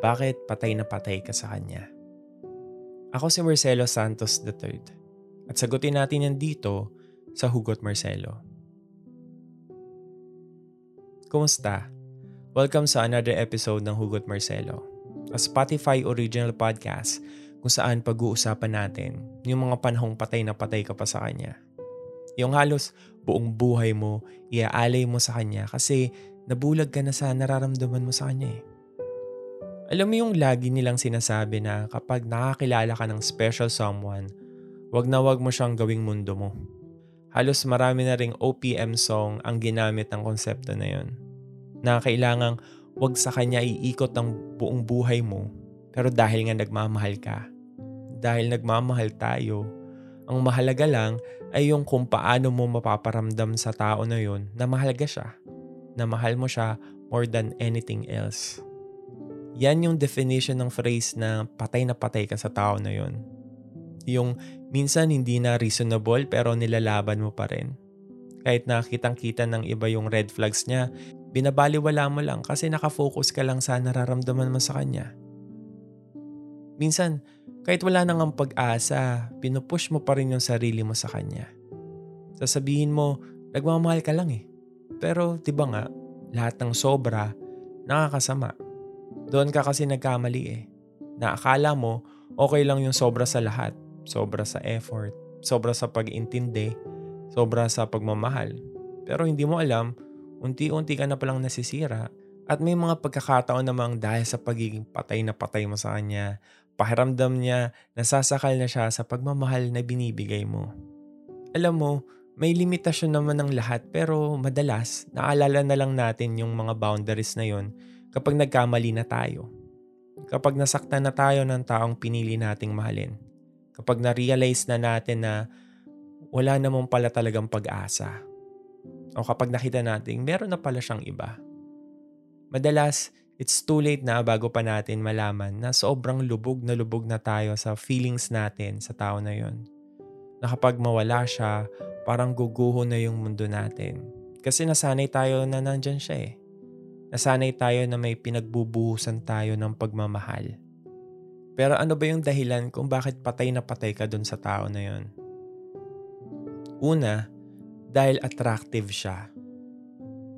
bakit patay na patay ka sa kanya. Ako si Marcelo Santos III at sagutin natin yan dito sa Hugot Marcelo. Kumusta? Welcome sa another episode ng Hugot Marcelo, a Spotify original podcast kung saan pag-uusapan natin yung mga panahong patay na patay ka pa sa kanya. Yung halos buong buhay mo, iaalay mo sa kanya kasi nabulag ka na sa nararamdaman mo sa kanya eh. Alam mo yung lagi nilang sinasabi na kapag nakakilala ka ng special someone, wag na wag mo siyang gawing mundo mo. Halos marami na ring OPM song ang ginamit ng konsepto na yon. Na kailangang wag sa kanya iikot ang buong buhay mo, pero dahil nga nagmamahal ka, dahil nagmamahal tayo, ang mahalaga lang ay yung kung paano mo mapaparamdam sa tao na yon na mahalaga siya, na mahal mo siya more than anything else. Yan yung definition ng phrase na patay na patay ka sa tao na yon. Yung minsan hindi na reasonable pero nilalaban mo pa rin. Kahit nakitang kita ng iba yung red flags niya, binabaliwala mo lang kasi nakafocus ka lang sa nararamdaman mo sa kanya. Minsan, kahit wala nang ang pag-asa, pinupush mo pa rin yung sarili mo sa kanya. Sasabihin mo, nagmamahal ka lang eh. Pero 'di ba nga, lahat ng sobra nakakasama. Doon ka kasi nagkamali eh. Na akala mo, okay lang yung sobra sa lahat. Sobra sa effort, sobra sa pag-intindi, sobra sa pagmamahal. Pero hindi mo alam, unti-unti ka na palang nasisira. At may mga pagkakataon namang dahil sa pagiging patay na patay mo sa kanya, pakiramdam niya, nasasakal na siya sa pagmamahal na binibigay mo. Alam mo, may limitasyon naman ng lahat pero madalas naalala na lang natin yung mga boundaries na yon kapag nagkamali na tayo. Kapag nasaktan na tayo ng taong pinili nating mahalin. Kapag na-realize na natin na wala namang pala talagang pag-asa. O kapag nakita natin meron na pala siyang iba. Madalas, it's too late na bago pa natin malaman na sobrang lubog na lubog na tayo sa feelings natin sa tao na yon. Na kapag mawala siya, parang guguho na yung mundo natin. Kasi nasanay tayo na nandyan siya eh. Nasanay tayo na may pinagbubuhusan tayo ng pagmamahal. Pero ano ba yung dahilan kung bakit patay na patay ka dun sa tao na yon? Una, dahil attractive siya.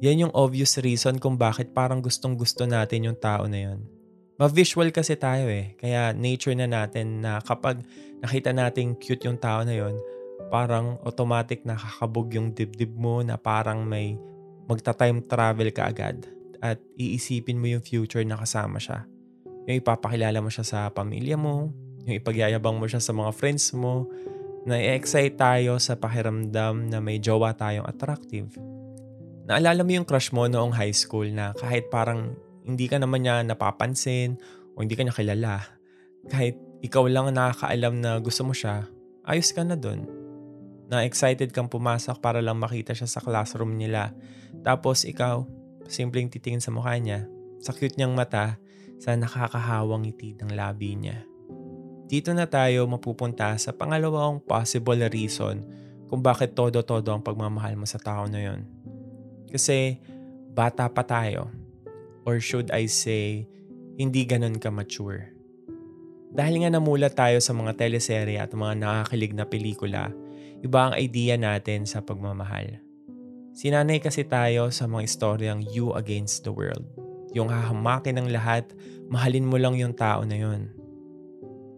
Yan yung obvious reason kung bakit parang gustong gusto natin yung tao na yon. Ma-visual kasi tayo eh. Kaya nature na natin na kapag nakita nating cute yung tao na yon, parang automatic nakakabog yung dibdib mo na parang may magta-time travel ka agad at iisipin mo yung future na kasama siya. Yung ipapakilala mo siya sa pamilya mo, yung ipagyayabang mo siya sa mga friends mo, na i-excite tayo sa pakiramdam na may jowa tayong attractive. Naalala mo yung crush mo noong high school na kahit parang hindi ka naman niya napapansin o hindi ka niya kilala, kahit ikaw lang ang nakakaalam na gusto mo siya, ayos ka na dun. Na excited kang pumasok para lang makita siya sa classroom nila. Tapos ikaw, simpleng titingin sa mukha niya, sa cute niyang mata, sa nakakahawang ngiti ng labi niya. Dito na tayo mapupunta sa pangalawang possible reason kung bakit todo-todo ang pagmamahal mo sa tao na yon. Kasi bata pa tayo. Or should I say, hindi ganun ka mature. Dahil nga namulat tayo sa mga teleserye at mga nakakilig na pelikula, iba ang idea natin sa pagmamahal. Sinanay kasi tayo sa mga istoryang you against the world. Yung hahamakin ng lahat, mahalin mo lang yung tao na yun.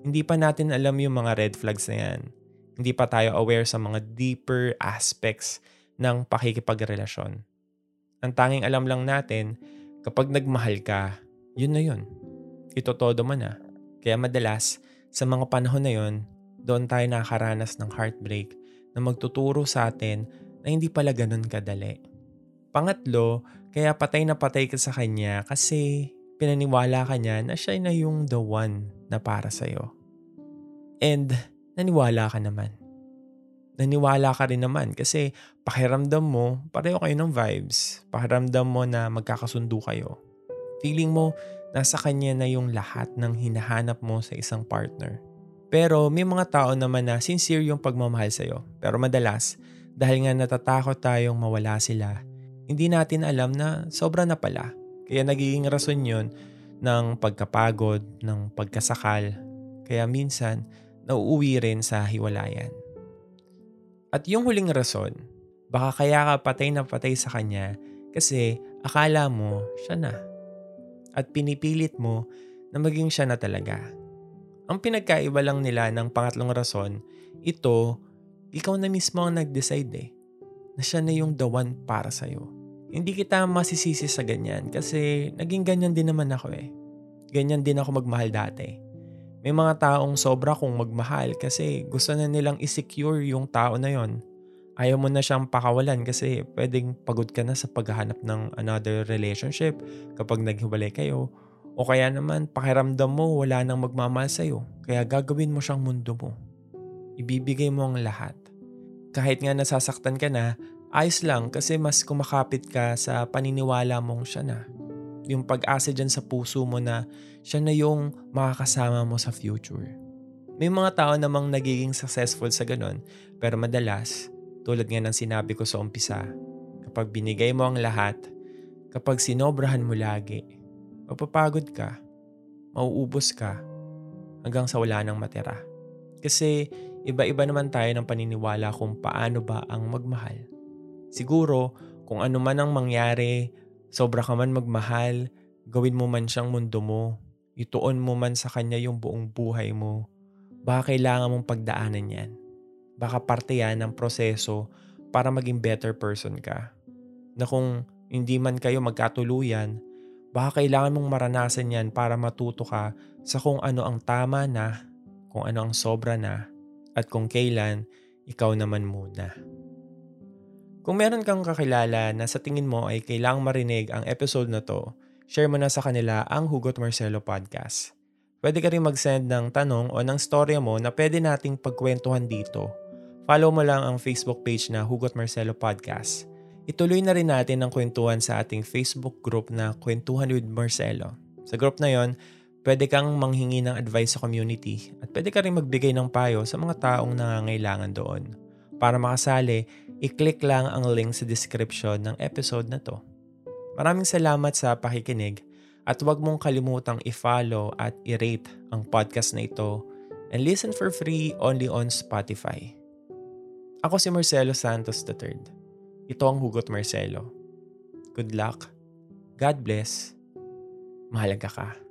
Hindi pa natin alam yung mga red flags na yan. Hindi pa tayo aware sa mga deeper aspects ng pakikipagrelasyon. Ang tanging alam lang natin, kapag nagmahal ka, yun na yun. Ito todo man na. Kaya madalas, sa mga panahon na yun, doon tayo nakakaranas ng heartbreak na magtuturo sa atin na hindi pala ganun kadali. Pangatlo, kaya patay na patay ka sa kanya kasi pinaniwala ka niya na siya na yung the one na para sa'yo. And naniwala ka naman. Naniwala ka rin naman kasi pakiramdam mo, pareho kayo ng vibes. Pakiramdam mo na magkakasundo kayo. Feeling mo, nasa kanya na yung lahat ng hinahanap mo sa isang partner. Pero may mga tao naman na sincere yung pagmamahal sa'yo. Pero madalas, dahil nga natatakot tayong mawala sila, hindi natin alam na sobra na pala. Kaya nagiging rason yun ng pagkapagod, ng pagkasakal. Kaya minsan, nauuwi rin sa hiwalayan. At yung huling rason, baka kaya ka patay na patay sa kanya kasi akala mo siya na. At pinipilit mo na maging siya na talaga. Ang pinagkaiba lang nila ng pangatlong rason, ito, ikaw na mismo ang nag-decide eh, na siya na yung the one para sa'yo. Hindi kita masisisi sa ganyan kasi naging ganyan din naman ako eh. Ganyan din ako magmahal dati. May mga taong sobra kong magmahal kasi gusto na nilang isecure yung tao na yon. Ayaw mo na siyang pakawalan kasi pwedeng pagod ka na sa paghahanap ng another relationship kapag naghiwalay kayo o kaya naman pakiramdam mo wala nang magmamahal sa'yo, kaya gagawin mo siyang mundo mo. Ibibigay mo ang lahat. Kahit nga nasasaktan ka na, ayos lang kasi mas kumakapit ka sa paniniwala mong siya na. Yung pag-asa dyan sa puso mo na siya na yung makakasama mo sa future. May mga tao namang nagiging successful sa ganun, pero madalas, tulad nga ng sinabi ko sa umpisa, kapag binigay mo ang lahat, kapag sinobrahan mo lagi, mapapagod ka, mauubos ka, hanggang sa wala nang matira. Kasi iba-iba naman tayo ng paniniwala kung paano ba ang magmahal. Siguro, kung ano man ang mangyari, sobra ka man magmahal, gawin mo man siyang mundo mo, ituon mo man sa kanya yung buong buhay mo, baka kailangan mong pagdaanan yan. Baka parte yan ng proseso para maging better person ka. Na kung hindi man kayo magkatuluyan, Baka kailangan mong maranasan yan para matuto ka sa kung ano ang tama na, kung ano ang sobra na, at kung kailan ikaw naman muna. Kung meron kang kakilala na sa tingin mo ay kailangang marinig ang episode na to, share mo na sa kanila ang Hugot Marcelo Podcast. Pwede ka rin mag-send ng tanong o ng storya mo na pwede nating pagkwentuhan dito. Follow mo lang ang Facebook page na Hugot Marcelo Podcast Ituloy na rin natin ang kwentuhan sa ating Facebook group na Kwentuhan with Marcelo. Sa group na yon, pwede kang manghingi ng advice sa community at pwede ka rin magbigay ng payo sa mga taong nangangailangan doon. Para makasali, i-click lang ang link sa description ng episode na to. Maraming salamat sa pakikinig at huwag mong kalimutang i-follow at i-rate ang podcast na ito and listen for free only on Spotify. Ako si Marcelo Santos III. Ito ang Hugot Marcelo. Good luck. God bless. Mahalaga ka.